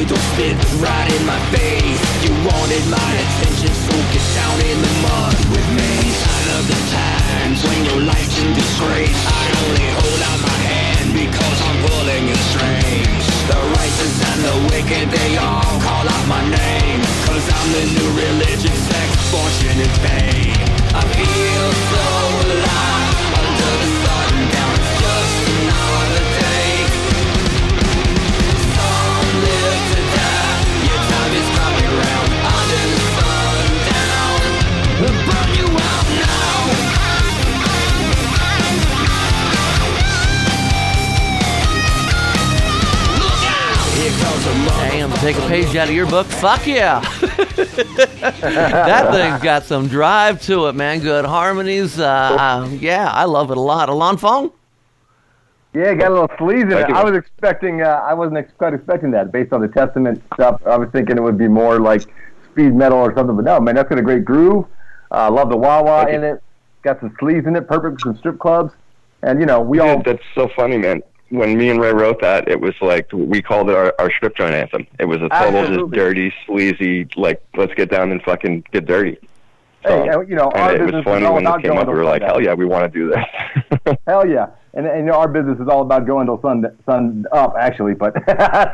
You, don't spit right in my face. You wanted my attention, so get down in the mud with me. Sign of the times when your life's in disgrace. I only hold out my hand because I'm pulling your strings. The righteous and the wicked, they all call out my name. Cause I'm the new religion, sex, fortune, and fame. I feel so alive take a page out of your book. Fuck yeah. that thing's got some drive to it, man. Good harmonies. Uh, uh, yeah, I love it a lot. Ilan Fong? Yeah, got a little sleaze in it. You. I was expecting. Uh, I wasn't ex- quite expecting that based on the Testament stuff. I was thinking it would be more like speed metal or something. But no, man, that's got a great groove. I uh, love the wah wah in you. it. Got some sleaze in it. Perfect for some strip clubs. And you know, we all that's so funny, man. When me and Ray wrote that, it was like we called it our, our strip joint anthem. It was a total just dirty, sleazy, like let's get down and fucking get dirty. Hey, you know, our and it business was funny when this came up. We were like, hell oh, yeah, we want to do this. Hell yeah. And, and you know, our business is all about going till sun sun up, actually. But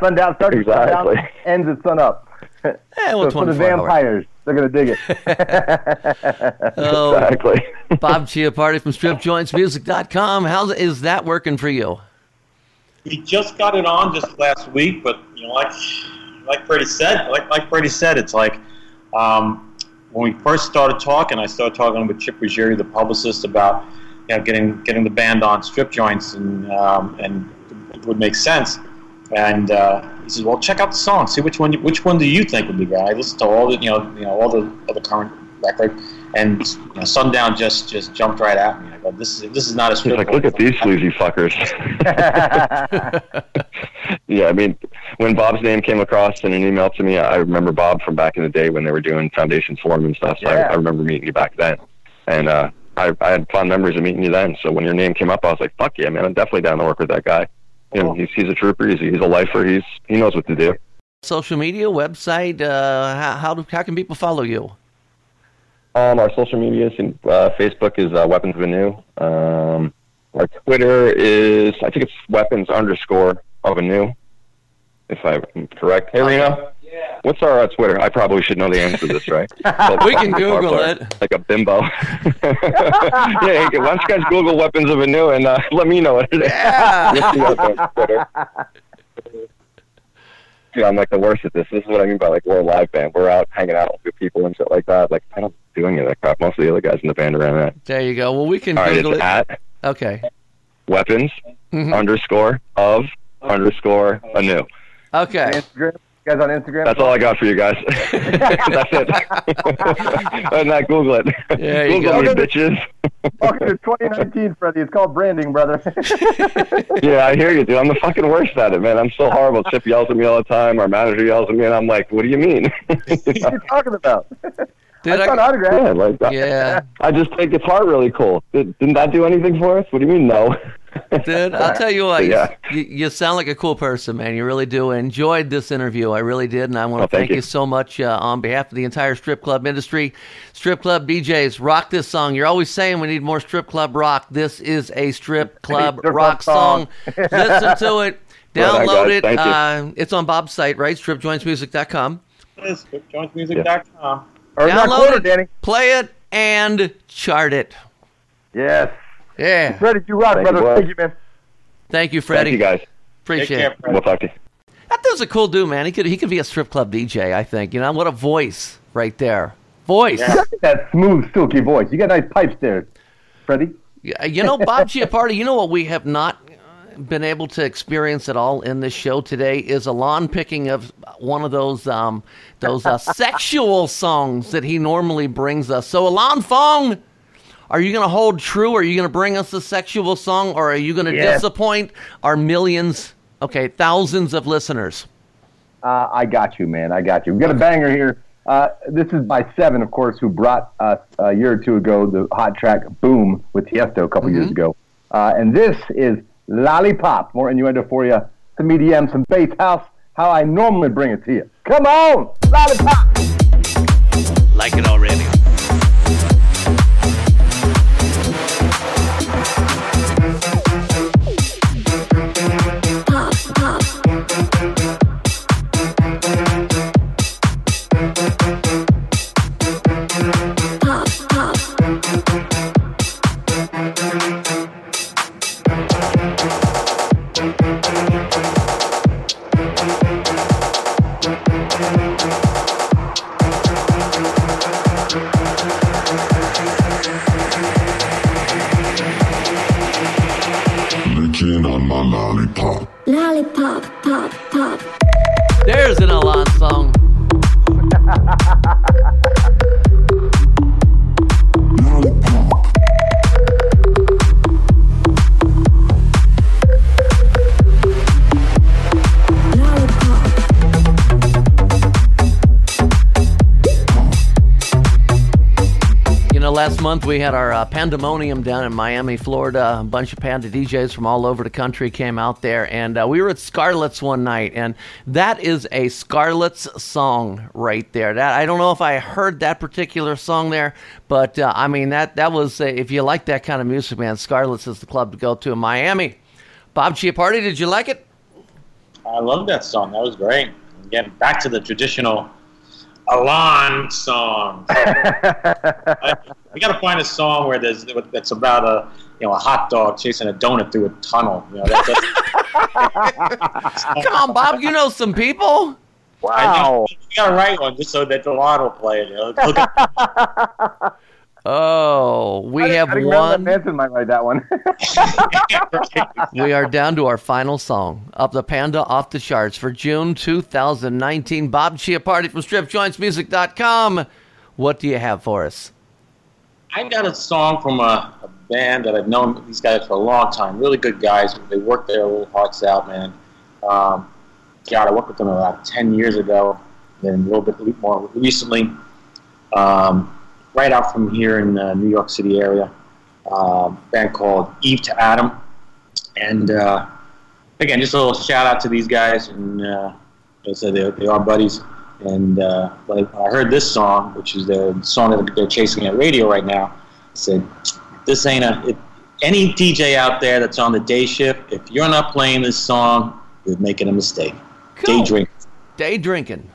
sundown starts at Exactly. sundown, ends at sun up. Yeah, well, so for the 24 hours. vampires, They're gonna dig it. Oh, Exactly. Bob Chiappardi from StripJointsMusic.com. How is that working for you? We just got it on just last week, but you know, like like Freddie said, like like Freddie said, it's like um, when we first started talking, I started talking with Chip Ruggieri, the publicist, about you know getting getting the band on strip joints, and um, and it would make sense. And uh, he says, "Well, check out the song. See which one you- which one do you think would be good." I listened to all the you know you know all the other current record, and you know, Sundown just just jumped right at me. I go, "This is this is not a He's like, look at these sleazy fuckers. yeah, I mean, when Bob's name came across in an email to me, I remember Bob from back in the day when they were doing Foundation Forum and stuff. So I, Yeah. I remember meeting you back then, and uh, I, I had fond memories of meeting you then. So when your name came up, I was like, fuck yeah, man, I'm definitely down to work with that guy. You know, he's he's a trooper. He's he's a lifer. He's he knows what to do. Social media, website, uh, how, how, do, how can people follow you? Um, our social medias, uh, Facebook is uh, Weapons of Anew. Um, our Twitter is, I think it's Weapons underscore of a New, if I'm correct. Hey, Reno? What's our uh, Twitter? I probably should know the answer to this, right? We can Google Sorry. it. Like a bimbo. yeah, hey, why don't you guys Google Weapons of Anew and uh, let me know what it is. Yeah. You'll see us on Twitter. Dude, I'm like the worst at this. This is what I mean by like we're a live band. We're out hanging out with people and shit like that. Like I don't do any of that crap. Most of the other guys in the band are around that. There you go. Well, we can All right, Google it's it. at Okay. weapons Mhm. underscore of underscore anew. Okay. Instagram. Guys on Instagram? That's all I got for you guys. That's it. and that Google it. There you Google go. me, bitches. Welcome to 2019, Freddie. It's called branding, brother. Yeah, I hear you, dude. I'm the fucking worst at it, man. I'm so horrible. Chip yells at me all the time. Our manager yells at me, and I'm like, "What do you mean?" what are you talking about? Did I I- got an autograph. yeah, like that. Yeah. I just play guitar really cool. Did, didn't that do anything for us? What do you mean, no? Dude, I'll tell you what, Yeah. you, you sound like a cool person, man. You really do. I enjoyed this interview. I really did. And I want to Oh, thank thank you. you. so much uh, on behalf of the entire strip club industry. Strip club DJs, rock this song. You're always saying we need more strip club rock. This is a strip club Strip rock club song. song. Listen to it. Download guys. it. Uh, it's on Bob's site, right? StripJointsMusic.com. jointsmusic.com. Or Download quarter, it, Danny. play it, and chart it. Yes. Yeah. Freddie, you rock, Thank brother. boy. Thank you, man. Thank you, Freddie. Thank you, guys. Appreciate Take it. care, Freddie. We'll talk to you. That dude's a cool dude, man. He could he could be a strip club DJ. I think. You know what a voice right there. Voice. You got that smooth, silky voice. You got nice pipes there, Freddie. Yeah, You know, Bob Chiappardi. You know what we have not uh, been able to experience at all in this show today is Ilan picking of one of those um those uh, sexual songs that he normally brings us. So, Ilan Fong. Are you going to hold true? Are you going to bring us a sexual song, or are you going to Yes. disappoint our millions, okay, thousands of listeners? Uh, I got you, man. I got you. We got a banger here. Uh, this is by Sevenn, of course, who brought us a year or two ago the hot track "Boom" with Tiesto a couple years ago. Uh, and this is "Lollipop." More innuendo for you. Some EDM, some bass house. How I normally bring it to you. Come on, "Lollipop." Like it already. We had our uh, pandemonium down in Miami, Florida. A bunch of Panda DJs from all over the country came out there, and uh, we were at Scarlett's one night, and that is a Scarlett's song right there. That I don't know if I heard that particular song there, but uh, I mean that that was uh, if you like that kind of music, man, Scarlett's is the club to go to in Miami. Bob Chiappardi, did you like it? I love that song. That was great. Again, back to the traditional Ilan songs. I, we got to find a song where there's that's about a you know a hot dog chasing a donut through a tunnel. You know, that, that's, Come on, Bob. You know some people. wow. We got to write one just so that Ilan will play it. You know? Look at- Oh, we have I think Marilyn one. Manson might write that one. We are down to our final song of the Panda Off the Charts for June 2019. Bob Chiappardi from StripJointsMusic.com. What do you have for us? I've got a song from a, a band that I've known these guys for a long time. Really good guys. They work their little hearts out, man. Um, God, I worked with them about 10 years ago, and a little bit more recently. Um, right out from here in the New York City area. Um, band called Eve to Adam. And uh, again, just a little shout out to these guys. And uh, like I said, they, they are buddies. And uh, when I heard this song, which is the song that they're chasing at radio right now, I said, "This ain't a it, any DJ out there that's on the day shift. If you're not playing this song, you're making a mistake. Day drinking. Day drinking.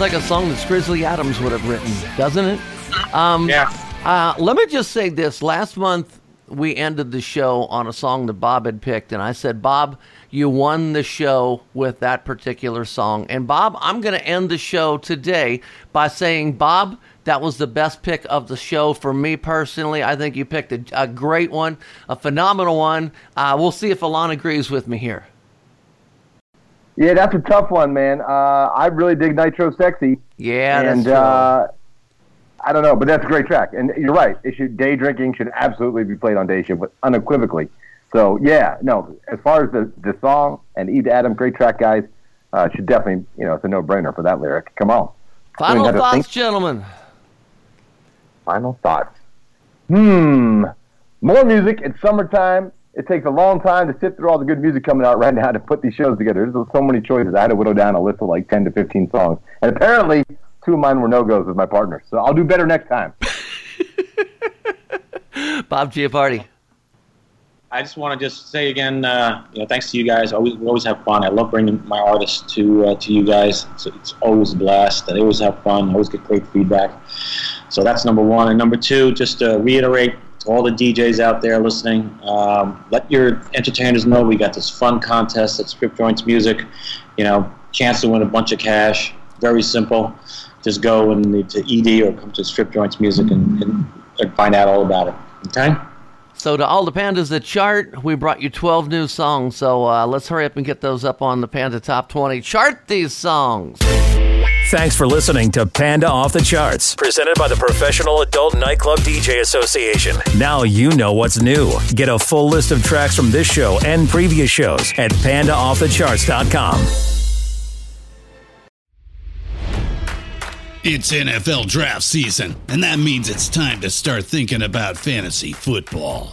Sounds like a song that Grizzly Adams would have written, doesn't it? Um, yeah. Uh, let me just say this. Last month, we ended the show on a song that Bob had picked, and I said, Bob, you won the show with that particular song. And Bob, I'm going to end the show today by saying, Bob, that was the best pick of the show for me personally. I think you picked a, a great one, a phenomenal one. Uh, we'll see if Ilan agrees with me here. Yeah, that's a tough one, man. Uh, I really dig Nitro Sexy. Yeah, that's and true. uh, I don't know, but that's a great track. And you're right. It should day drinking should absolutely be played on day shift, but unequivocally. So yeah, no. As far as the the song and Eve to Adam, great track, guys. Uh, should definitely, you know, it's a no brainer for that lyric. Come on. Final We had to thoughts, think- gentlemen. Final thoughts. Hmm. More music. It's summertime. It takes a long time to sit through all the good music coming out right now to put these shows together. There's so many choices. I had to whittle down a list of like 10 to 15 songs. And apparently, two of mine were no goes with my partner. So I'll do better next time. Bob Chiappardi. I just want to just say again, uh, you know, thanks to you guys. Always, we always have fun. I love bringing my artists to uh, to you guys. It's, it's always a blast. They always have fun. I always get great feedback. So that's number one. And number two, just to reiterate to all the DJs out there listening, um, let your entertainers know we got this fun contest at Strip Joints Music. You know, chance to win a bunch of cash. Very simple. Just go and to ED or come to Strip Joints Music and, and, find out all about it. Okay. So to all the pandas that chart, we brought you 12 new songs. So uh, let's hurry up and get those up on the Panda Top 20. Chart these songs. Thanks for listening to Panda Off the Charts, presented by the Professional Adult Nightclub DJ Association. Now you know what's new. Get a full list of tracks from this show and previous shows at pandaoffthecharts.com. It's NFL draft season, and that means it's time to start thinking about fantasy football.